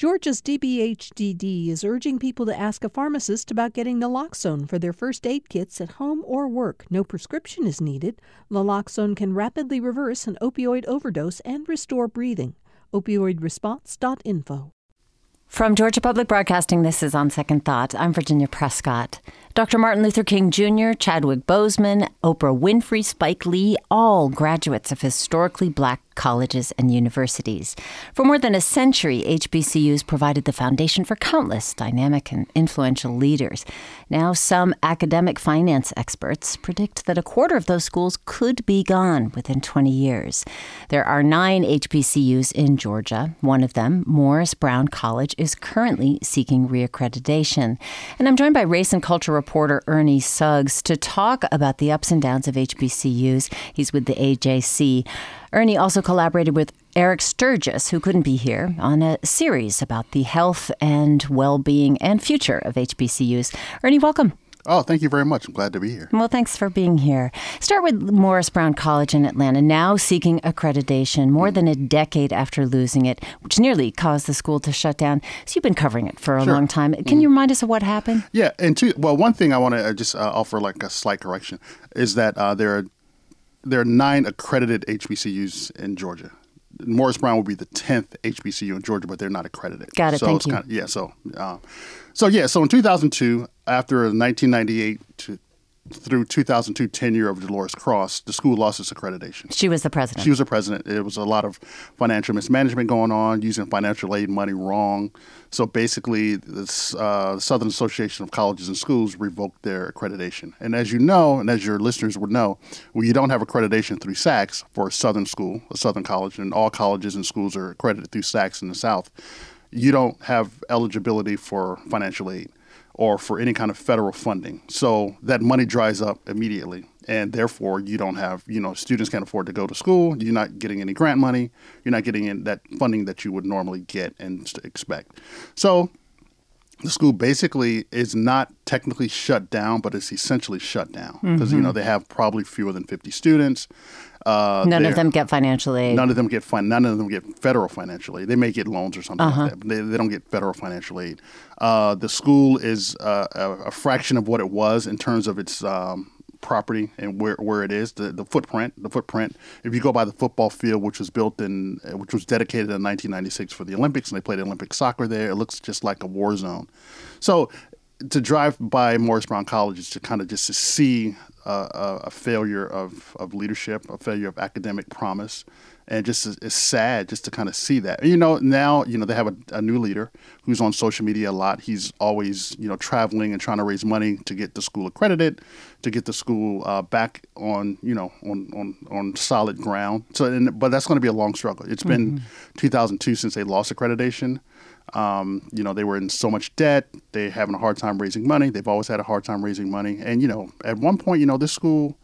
Georgia's DBHDD is urging people to ask a pharmacist about getting naloxone for their first aid kits at home or work. No prescription is needed. Naloxone can rapidly reverse an opioid overdose and restore breathing. Opioidresponse.info. From Georgia Public Broadcasting, this is On Second Thought. I'm Virginia Prescott. Dr. Martin Luther King Jr., Chadwick Boseman, Oprah Winfrey, Spike Lee, all graduates of historically black colleges and universities. For more than a century, HBCUs provided the foundation for countless dynamic and influential leaders. Now, some academic finance experts predict that a quarter of those schools could be gone within 20 years. There are nine HBCUs in Georgia. One of them, Morris Brown College, is currently seeking reaccreditation. And I'm joined by race and culture reporter Ernie Suggs to talk about the ups and downs of HBCUs. He's with the AJC. Ernie also collaborated with Eric Sturgis, who couldn't be here, on a series about the health and well being and future of HBCUs. Ernie, welcome. Oh, thank you very much. I'm glad to be here. Well, thanks for being here. Start with Morris Brown College in Atlanta, now seeking accreditation more than a decade after losing it, which nearly caused the school to shut down. So you've been covering it for a Sure. long time. Can you remind us of what happened? Yeah, and two. Well, one thing I want to just uh, offer like a slight correction is that uh, there are there are nine accredited HBCUs in Georgia. Morris Brown would be the tenth HBCU in Georgia, but they're not accredited. Got it, So thank it's you. Kind of, yeah. So, uh, so yeah. So in 2002, after 1998 to through 2002 tenure of Dolores Cross, the school lost its accreditation. She was the president. She was the president. It was a lot of financial mismanagement going on, using financial aid money wrong. So basically, this, uh, the Southern Association of Colleges and Schools revoked their accreditation. And as you know, and as your listeners would know, when you don't have accreditation through SACS for a Southern school, a Southern college, and all colleges and schools are accredited through SACS in the South, you don't have eligibility for financial aid or for any kind of federal funding. So that money dries up immediately. And therefore, you don't have, you know, students can't afford to go to school. You're not getting any grant money. You're not getting in that funding that you would normally get and expect. So the school basically is not technically shut down, but it's essentially shut down because, you know, mm-hmm. they have probably fewer than 50 students. Uh, None of them get financial aid. None of them get fin- none of them get federal financial aid. They may get loans or something Uh-huh. like that, but they, they don't get federal financial aid. Uh, the school is uh, a, a fraction of what it was in terms of its um, property and where, where it is. The, the footprint, the footprint. If you go by the football field, which was built in, uh, which was dedicated in 1996 for the Olympics, and they played Olympic soccer there, it looks just like a war zone. So to drive by Morris Brown College is to kind of just to see uh, a, a failure of, of leadership, a failure of academic promise, and just it's sad just to kind of see that. You know, now you know they have a, a new leader who's on social media a lot. He's always you know traveling and trying to raise money to get the school accredited, to get the school uh, back on you know on on, on solid ground. So, and, but that's going to be a long struggle. It's been 2002 since they lost accreditation. Um, you know, they were in so much debt. They're having a hard time raising money. They've always had a hard time raising money. And, you know, at one point, you know, this school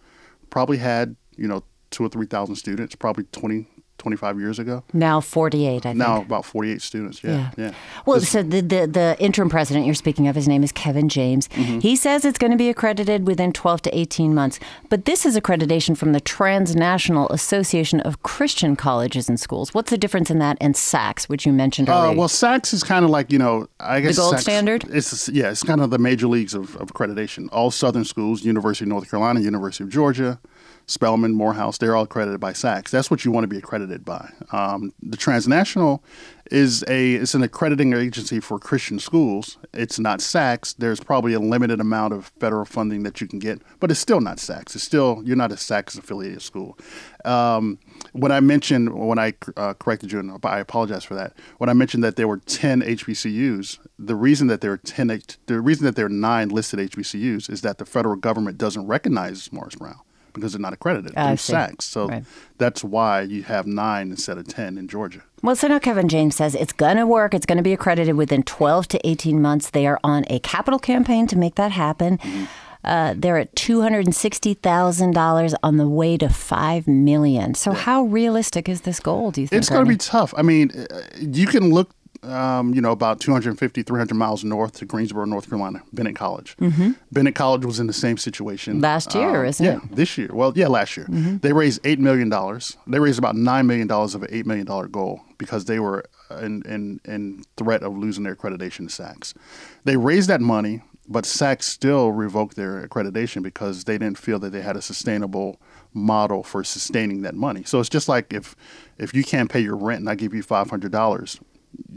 probably had, you know, two or 3,000 students, probably 20, 25 years ago. now 48, I think. Now about 48 students. Yeah. Yeah. Well, This- so the, the the interim president you're speaking of, his name is Kevin James. Mm-hmm. He says it's going to be accredited within 12 to 18 months. But this is accreditation from the Transnational Association of Christian Colleges and Schools. What's the difference in that and SACS, which you mentioned Uh, earlier? well, SACS is kind of like you know, I guess The gold SACS standard? It's yeah, it's kind of the major leagues of, of accreditation. All Southern schools, University of North Carolina, University of Georgia, Spelman, Morehouse, they're all accredited by SACS. That's what you want to be accredited by. Um, the transnational is a it's an accrediting agency for Christian schools. It's not SACS. There's probably a limited amount of federal funding that you can get, but it's still not SACS. It's still you're not a SACS affiliated school. Um, when I mentioned when I uh, corrected you, and I apologize for that. When I mentioned that there were ten HBCUs, the reason that there are ten the reason that there are nine listed HBCUs is that the federal government doesn't recognize Morris Brown because they're not accredited I through. SACS. So Right. that's why you have nine instead of ten in Georgia. Well, so now Kevin James says it's going to work. It's going to be accredited within 12 to 18 months. They are on a capital campaign to make that happen. Mm-hmm. Uh, they're at two hundred and sixty thousand dollars on the way to five million. So, how realistic is this goal? Do you think? It's going to be tough. I mean, uh, you can look um, you know, about 250, 300 miles north to Greensboro, North Carolina, Bennett College. Mm-hmm. Bennett College was in the same situation last year, um, isn't yeah, it? Yeah, this year. Well, yeah, last year. Mm-hmm. They raised $8 million. They raised about $9 million of an $8 million goal because they were in, in, in threat of losing their accreditation to SACS. They raised that money, but SACS still revoked their accreditation because they didn't feel that they had a sustainable model for sustaining that money. So it's just like if if you can't pay your rent and I give you five hundred dollars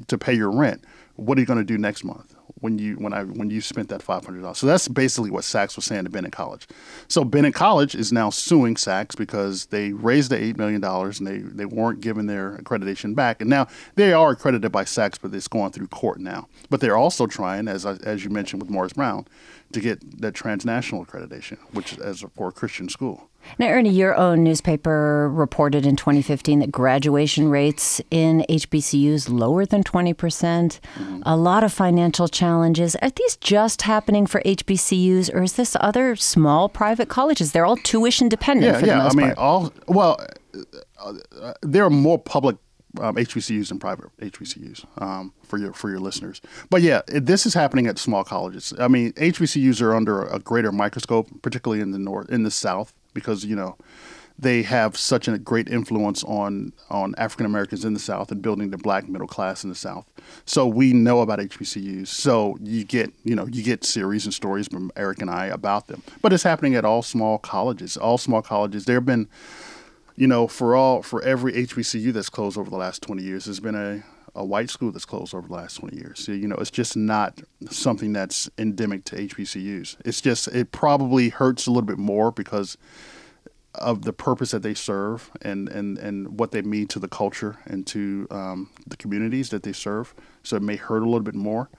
to pay your rent, what are you going to do next month? when you when I when you spent that five hundred dollars. So that's basically what SACS was saying to Bennett College. So Bennett College is now suing SACS because they raised the eight million dollars and they they weren't given their accreditation back, and now they are accredited by SACS, but it's going through court now. But they're also trying, as as you mentioned with Morris Brown, to get that transnational accreditation, which is as for a Christian school. Now, Ernie, your own newspaper reported in 2015 that graduation rates in HBCUs lower than 20%. percent mm hmm A lot of financial challenges. Are these just happening for HBCUs, or is this other small private colleges? They're all tuition dependent yeah, for yeah. the most I mean, part. all well, uh, uh, there are more public um, HBCUs and private HBCUs um, for your for your listeners. But yeah, it, this is happening at small colleges. I mean, HBCUs are under a greater microscope, particularly in the north, in the South, because you know they have such a great influence on on African Americans in the South and building the black middle class in the South. So we know about HBCUs. So you get you know you get series and stories from Eric and I about them. But it's happening at all small colleges. All small colleges. There have been, you know, for all for every HBCU that's closed over the last twenty years, there's been a a white school that's closed over the last 20 years. So, you know, it's just not something that's endemic to HBCUs. It's just, it probably hurts a little bit more because of the purpose that they serve and, and, and what they mean to the culture and to um, the communities that they serve. So it may hurt a little bit more.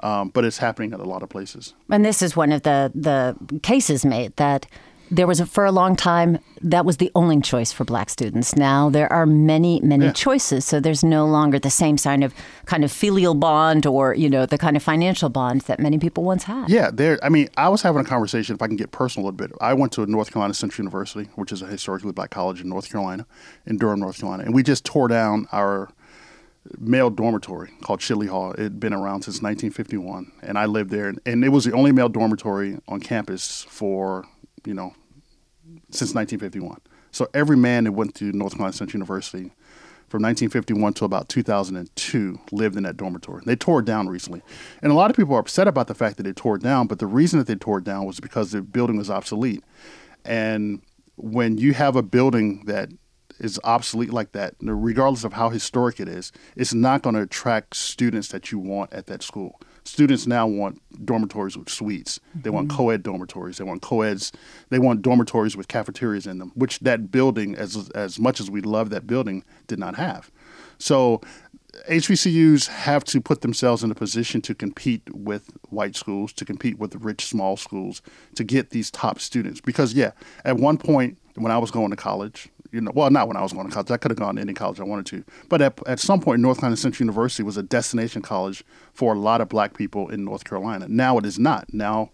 Um, but it's happening at a lot of places. And this is one of the, the cases made that there was a, for a long time that was the only choice for black students. Now there are many, many yeah. choices, so there's no longer the same kind of kind of filial bond or you know the kind of financial bond that many people once had. Yeah, there. I mean, I was having a conversation. If I can get personal a little bit, I went to North Carolina Central University, which is a historically black college in North Carolina, in Durham, North Carolina, and we just tore down our male dormitory called Chidley Hall. It had been around since 1951, and I lived there, and it was the only male dormitory on campus for you know, since 1951. So every man that went to North Carolina Central University from 1951 to about 2002 lived in that dormitory. They tore it down recently. And a lot of people are upset about the fact that they tore it down, but the reason that they tore it down was because the building was obsolete. And when you have a building that is obsolete like that, regardless of how historic it is, it's not going to attract students that you want at that school students now want dormitories with suites. They want mm-hmm. co-ed dormitories. They want co-eds. They want dormitories with cafeterias in them, which that building, as as much as we love that building, did not have. So HBCUs have to put themselves in a position to compete with white schools, to compete with rich small schools, to get these top students. Because yeah, at one point when I was going to college, you know, well, not when I was going to college. I could have gone to any college I wanted to. But at, at some point, North Carolina Central University was a destination college for a lot of black people in North Carolina. Now it is not. Now,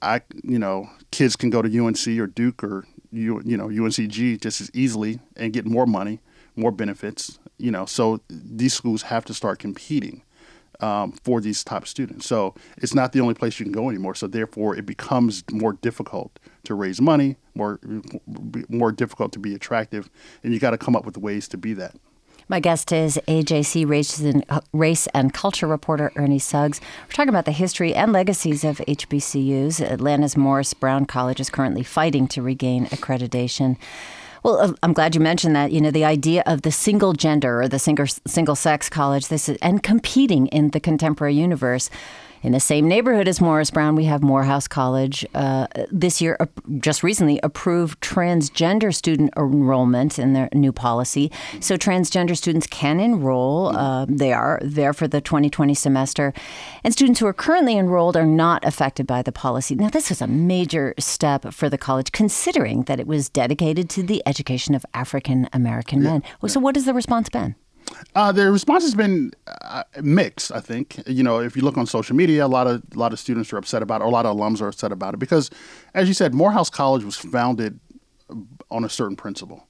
I, you know, kids can go to UNC or Duke or, you, you know, UNCG just as easily and get more money, more benefits, you know. So these schools have to start competing um, for these top students. So it's not the only place you can go anymore. So therefore, it becomes more difficult to raise money, more more difficult to be attractive, and you got to come up with ways to be that. My guest is AJC race and, race and culture reporter Ernie Suggs. We're talking about the history and legacies of HBCUs. Atlanta's Morris Brown College is currently fighting to regain accreditation. Well, I'm glad you mentioned that. You know, the idea of the single gender or the single single sex college, this is, and competing in the contemporary universe. In the same neighborhood as Morris Brown, we have Morehouse College. Uh, this year, uh, just recently, approved transgender student enrollment in their new policy. So transgender students can enroll. Uh, they are there for the 2020 semester. And students who are currently enrolled are not affected by the policy. Now, this was a major step for the college, considering that it was dedicated to the education of African American yeah. men. So, what has the response been? Uh, the response has been uh, mixed. I think you know if you look on social media, a lot of a lot of students are upset about it, or a lot of alums are upset about it because, as you said, Morehouse College was founded on a certain principle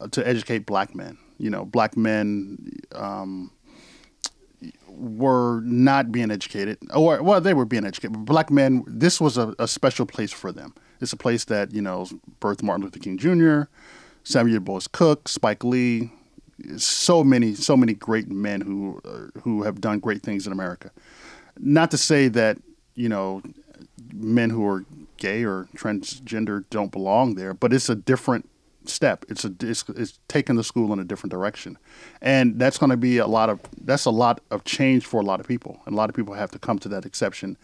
uh, to educate black men. You know, black men um, were not being educated, or well, they were being educated. But black men, this was a, a special place for them. It's a place that you know birthed Martin Luther King Jr., Samuel DuBois Cook, Spike Lee, so many, so many great men who uh, who have done great things in America. Not to say that you know men who are gay or transgender don't belong there, but it's a different step. It's a it's, it's taking the school in a different direction, and that's going to be a lot of that's a lot of change for a lot of people, and a lot of people have to come to that exception,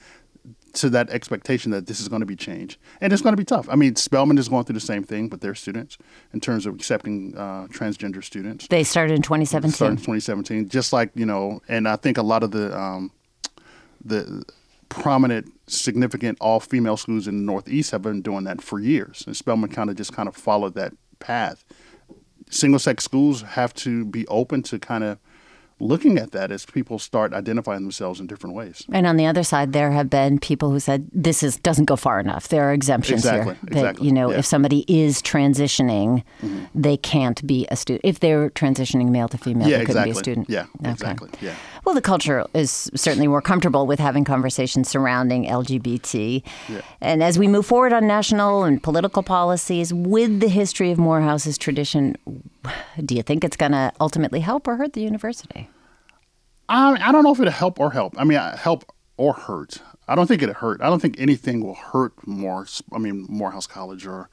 to that expectation that this is going to be changed, and it's going to be tough. I mean, Spelman is going through the same thing with their students in terms of accepting uh, transgender students. They started in 2017. Started in 2017, just like you know, and I think a lot of the um, the prominent, significant all female schools in the Northeast have been doing that for years. And Spelman kind of just kind of followed that path. Single sex schools have to be open to kind of looking at that as people start identifying themselves in different ways. And on the other side, there have been people who said this is doesn't go far enough. There are exemptions exactly, here. Exactly. That, you know, yeah. if somebody is transitioning, mm-hmm. they can't be a student. If they're transitioning male to female, yeah, they couldn't exactly. be a student. Yeah, okay. exactly. Yeah. Well, the culture is certainly more comfortable with having conversations surrounding LGBT. Yeah. And as we move forward on national and political policies with the history of Morehouse's tradition, do you think it's going to ultimately help or hurt the university? I, I don't know if it'll help or help. I mean, help or hurt. I don't think it'll hurt. I don't think anything will hurt more. I mean, Morehouse College or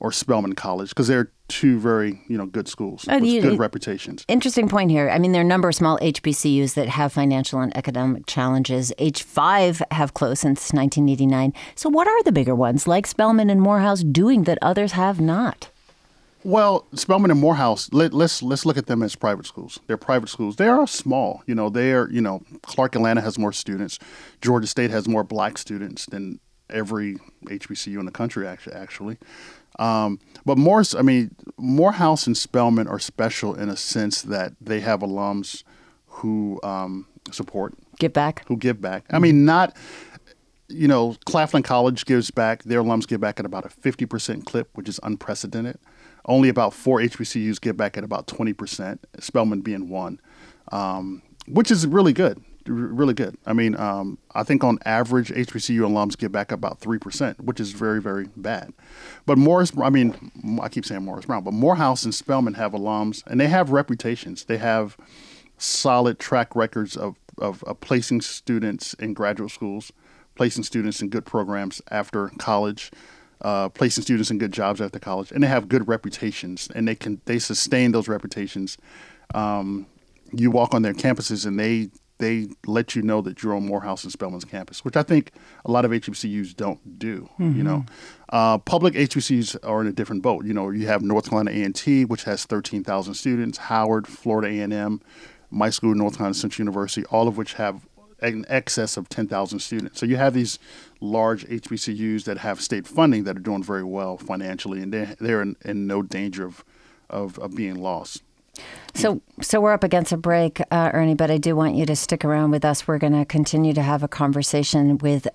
or Spelman College because they're two very you know good schools with you, good reputations. Interesting point here. I mean, there are a number of small HBCUs that have financial and economic challenges. H5 have closed since 1989. So, what are the bigger ones like Spelman and Morehouse doing that others have not? Well, Spelman and Morehouse, let, let's let's look at them as private schools. They're private schools. They are small. You know, they are. You know, Clark Atlanta has more students. Georgia State has more black students than every HBCU in the country. Actually, actually. Um, but Morris, I mean, Morehouse and Spelman are special in a sense that they have alums who um, support, give back, who give back. I mean, not you know, Claflin College gives back. Their alums give back at about a fifty percent clip, which is unprecedented. Only about four HBCUs give back at about 20%, Spelman being one, um, which is really good. Really good. I mean, um, I think on average, HBCU alums give back about 3%, which is very, very bad. But Morris, I mean, I keep saying Morris Brown, but Morehouse and Spelman have alums, and they have reputations. They have solid track records of, of, of placing students in graduate schools, placing students in good programs after college uh, placing students in good jobs after the college, and they have good reputations, and they can they sustain those reputations. Um, you walk on their campuses, and they they let you know that you're on Morehouse and Spelman's campus, which I think a lot of HBCUs don't do. Mm-hmm. You know, uh, public HBCUs are in a different boat. You know, you have North Carolina A&T, which has 13,000 students, Howard, Florida A&M, my school, North Carolina Central University, all of which have in excess of 10,000 students. So you have these large HBCUs that have state funding that are doing very well financially, and they're, they're in, in no danger of, of, of, being lost. So, so we're up against a break, uh, Ernie. But I do want you to stick around with us. We're going to continue to have a conversation with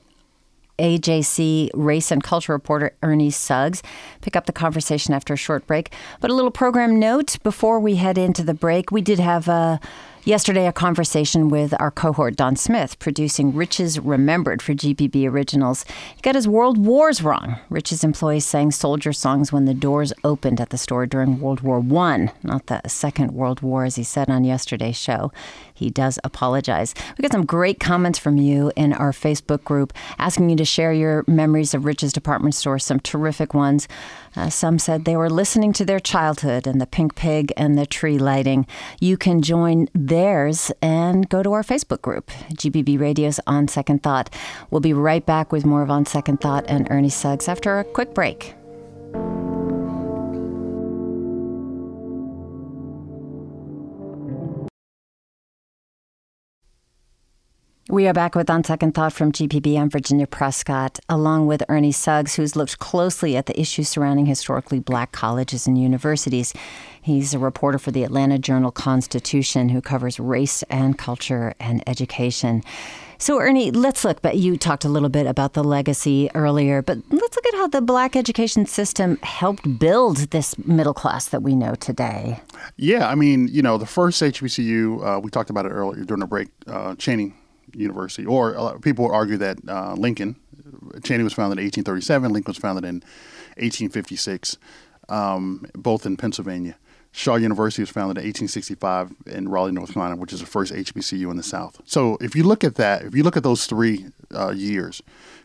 AJC race and culture reporter Ernie Suggs. Pick up the conversation after a short break. But a little program note before we head into the break. We did have a Yesterday, a conversation with our cohort, Don Smith, producing Rich's Remembered for GPB Originals. He got his World Wars wrong. Rich's employees sang soldier songs when the doors opened at the store during World War I, not the Second World War, as he said on yesterday's show. He does apologize. We got some great comments from you in our Facebook group asking you to share your memories of Rich's department store, some terrific ones. Uh, some said they were listening to their childhood and the pink pig and the tree lighting. You can join theirs and go to our Facebook group, GPB Radio's On Second Thought. We'll be right back with more of On Second Thought and Ernie Suggs after a quick break. We are back with On Second Thought from GPB. I'm Virginia Prescott, along with Ernie Suggs, who's looked closely at the issues surrounding historically black colleges and universities. He's a reporter for the Atlanta Journal Constitution who covers race and culture and education. So, Ernie, let's look. But you talked a little bit about the legacy earlier, but let's look at how the black education system helped build this middle class that we know today. Yeah, I mean, you know, the first HBCU, uh, we talked about it earlier during the break, uh, Cheyney University, or people argue that uh, Lincoln, Cheyney was founded in 1837, Lincoln was founded in 1856, um, both in Pennsylvania. Shaw University was founded in 1865 in Raleigh, North Carolina, which is the first HBCU in the South. So if you look at that, if you look at those three uh, years,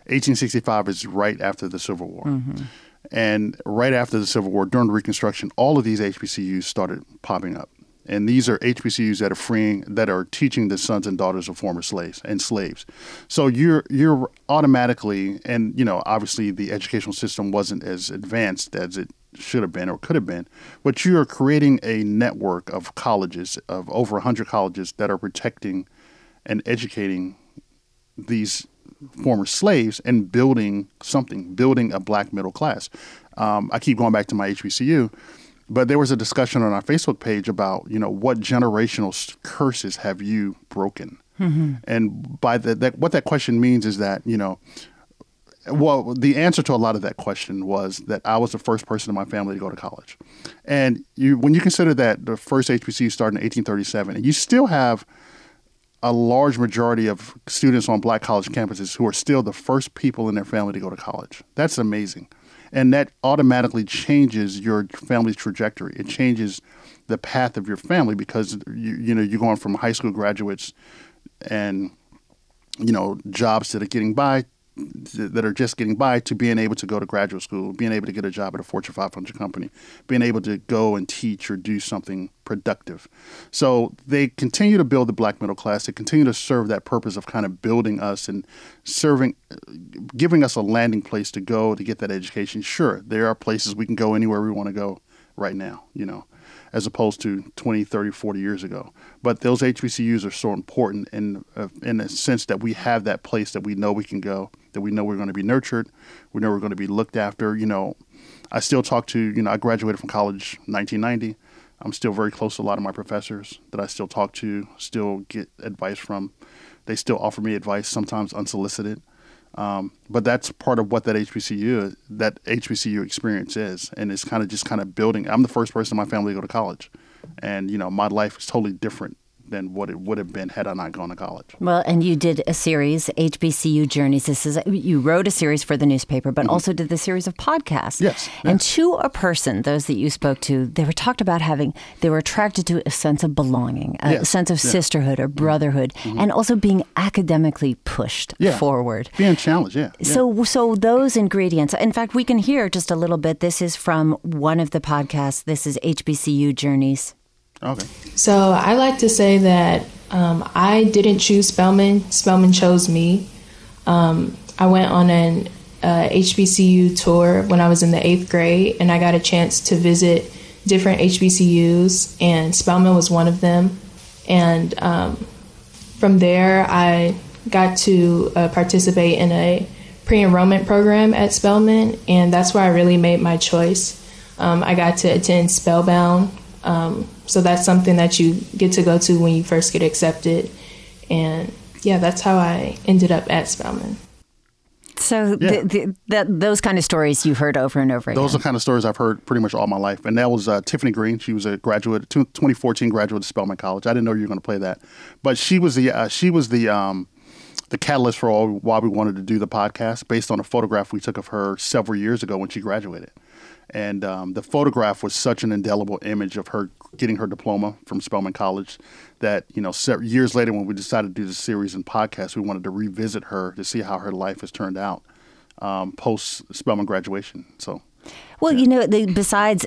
1865 is right after the Civil War. Mm-hmm. And right after the Civil War, during Reconstruction, all of these HBCUs started popping up and these are HBCUs that are freeing that are teaching the sons and daughters of former slaves and slaves. So you're you're automatically and you know obviously the educational system wasn't as advanced as it should have been or could have been, but you are creating a network of colleges of over 100 colleges that are protecting and educating these former slaves and building something, building a black middle class. Um, I keep going back to my HBCU but there was a discussion on our Facebook page about, you know, what generational curses have you broken? Mm-hmm. And by the, that, what that question means is that, you know, well, the answer to a lot of that question was that I was the first person in my family to go to college. And you, when you consider that the first HBCU started in 1837, and you still have a large majority of students on black college campuses who are still the first people in their family to go to college. That's amazing and that automatically changes your family's trajectory. It changes the path of your family because you you know you're going from high school graduates and you know jobs that are getting by that are just getting by to being able to go to graduate school, being able to get a job at a Fortune 500 company, being able to go and teach or do something productive. So they continue to build the black middle class. They continue to serve that purpose of kind of building us and serving, giving us a landing place to go to get that education. Sure, there are places we can go anywhere we want to go right now, you know as opposed to 20, 30, 40 years ago. But those HBCUs are so important in uh, in the sense that we have that place that we know we can go, that we know we're going to be nurtured, we know we're going to be looked after. You know, I still talk to you know I graduated from college 1990. I'm still very close to a lot of my professors that I still talk to, still get advice from. They still offer me advice, sometimes unsolicited. Um, but that's part of what that HBCU that HBCU experience is, and it's kind of just kind of building. I'm the first person in my family to go to college, and you know my life is totally different than what it would have been had I not gone to college. Well, and you did a series, HBCU Journeys. This is you wrote a series for the newspaper, but mm-hmm. also did the series of podcasts. Yes, And to a person, those that you spoke to, they were talked about having they were attracted to a sense of belonging, a yes. sense of yeah. sisterhood or brotherhood, mm-hmm. and also being academically pushed yeah. forward, being challenged. Yeah. So, so those ingredients. In fact, we can hear just a little bit. This is from one of the podcasts. This is HBCU Journeys. Okay. So I like to say that um, I didn't choose Spelman. Spelman chose me. Um, I went on an uh, HBCU tour when I was in the eighth grade, and I got a chance to visit different HBCUs, and Spelman was one of them. And um, from there, I got to uh, participate in a pre enrollment program at Spelman, and that's where I really made my choice. Um, I got to attend Spellbound, um, so that's something that you get to go to when you first get accepted. And yeah, that's how I ended up at Spelman. So yeah. the, the, that, those kind of stories you've heard over and over again. Those are the kind of stories I've heard pretty much all my life. And that was uh, Tiffany Green. She was a graduate, 2014 graduate of Spelman College. I didn't know you were going to play that, but she was the uh, she was the um, the catalyst for all, why we wanted to do the podcast based on a photograph we took of her several years ago when she graduated. And um, the photograph was such an indelible image of her getting her diploma from Spelman College that, you know, years later when we decided to do the series and podcast, we wanted to revisit her to see how her life has turned out um, post Spelman graduation. So, well, yeah. you know, the, besides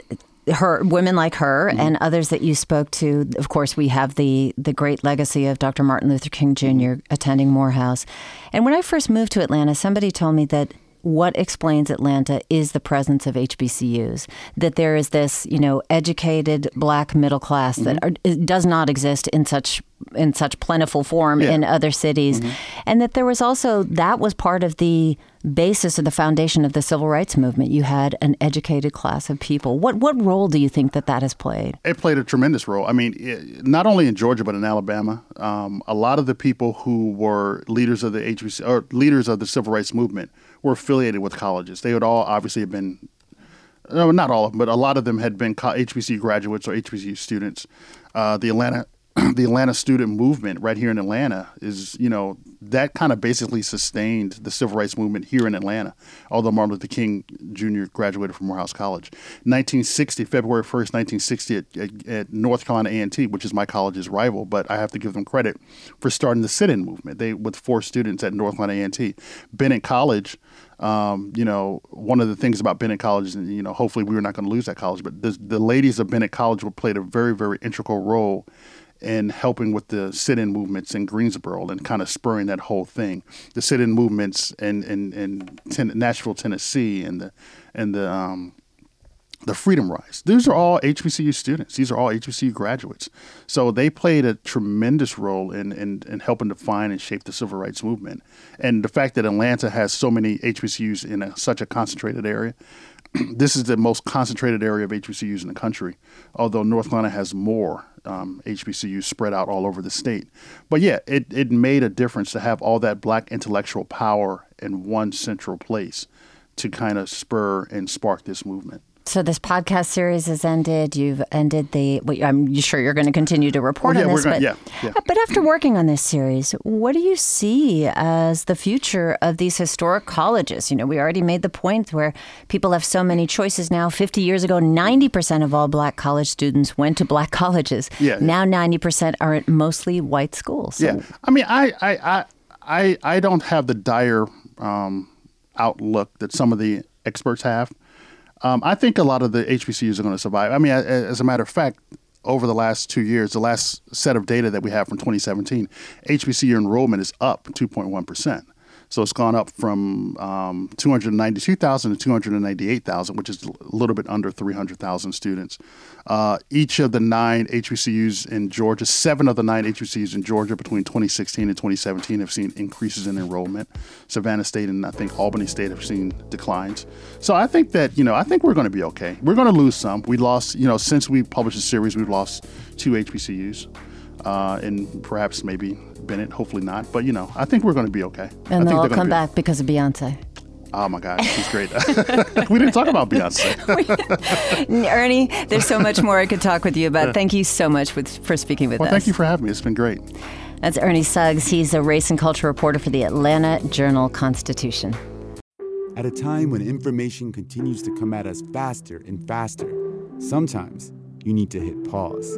her women like her mm-hmm. and others that you spoke to of course we have the the great legacy of Dr. Martin Luther King junior mm-hmm. attending Morehouse and when I first moved to Atlanta somebody told me that what explains Atlanta is the presence of HBCUs. That there is this, you know, educated black middle class mm-hmm. that are, does not exist in such in such plentiful form yeah. in other cities, mm-hmm. and that there was also that was part of the basis or the foundation of the civil rights movement. You had an educated class of people. What what role do you think that that has played? It played a tremendous role. I mean, it, not only in Georgia but in Alabama, um, a lot of the people who were leaders of the HBC or leaders of the civil rights movement were affiliated with colleges. They would all obviously have been. No, not all of them, but a lot of them had been HBCU graduates or HBCU students. Uh, the Atlanta the Atlanta student movement right here in Atlanta is, you know, that kind of basically sustained the civil rights movement here in Atlanta, although Martin Luther King Jr. graduated from Morehouse College. 1960, February 1st, 1960, at, at, at North Carolina A&T, which is my college's rival, but I have to give them credit for starting the sit-in movement. They With four students at North Carolina A&T. Bennett College, um, you know, one of the things about Bennett College, and you know, hopefully we were not going to lose that college, but the, the ladies of Bennett College played a very, very integral role and helping with the sit-in movements in Greensboro and kind of spurring that whole thing. The sit-in movements in in, in ten- Nashville, Tennessee, and the and the um, the Freedom Rides. These are all HBCU students. These are all HBCU graduates. So they played a tremendous role in, in, in helping define and shape the civil rights movement. And the fact that Atlanta has so many HBCUs in a, such a concentrated area this is the most concentrated area of HBCUs in the country, although North Carolina has more um, HBCUs spread out all over the state. But yeah, it, it made a difference to have all that black intellectual power in one central place to kind of spur and spark this movement. So this podcast series has ended. You've ended the. I'm sure you're going to continue to report oh, yeah, on this. Gonna, but, yeah, yeah. but after working on this series, what do you see as the future of these historic colleges? You know, we already made the point where people have so many choices now. 50 years ago, 90% of all black college students went to black colleges. Yeah. Now 90% are at mostly white schools. So. Yeah. I mean, I I I I don't have the dire um, outlook that some of the experts have. Um, I think a lot of the HBCUs are going to survive. I mean, as a matter of fact, over the last two years, the last set of data that we have from 2017, HBCU enrollment is up 2.1 percent. So it's gone up from um, 292,000 to 298,000, which is a little bit under 300,000 students. Uh, each of the nine HBCUs in Georgia, seven of the nine HBCUs in Georgia between 2016 and 2017 have seen increases in enrollment. Savannah State and I think Albany State have seen declines. So I think that, you know, I think we're going to be okay. We're going to lose some. We lost, you know, since we published the series, we've lost two HBCUs uh, and perhaps maybe Bennett. Hopefully not, but you know, I think we're going to be okay. And they'll all come back because of Beyonce. Oh my God, she's great. we didn't talk about Beyonce. Ernie, there's so much more I could talk with you about. Thank you so much with, for speaking with us. well, us. Thank you for having me. It's been great. That's Ernie Suggs. He's a race and culture reporter for the Atlanta Journal Constitution. At a time when information continues to come at us faster and faster, sometimes you need to hit pause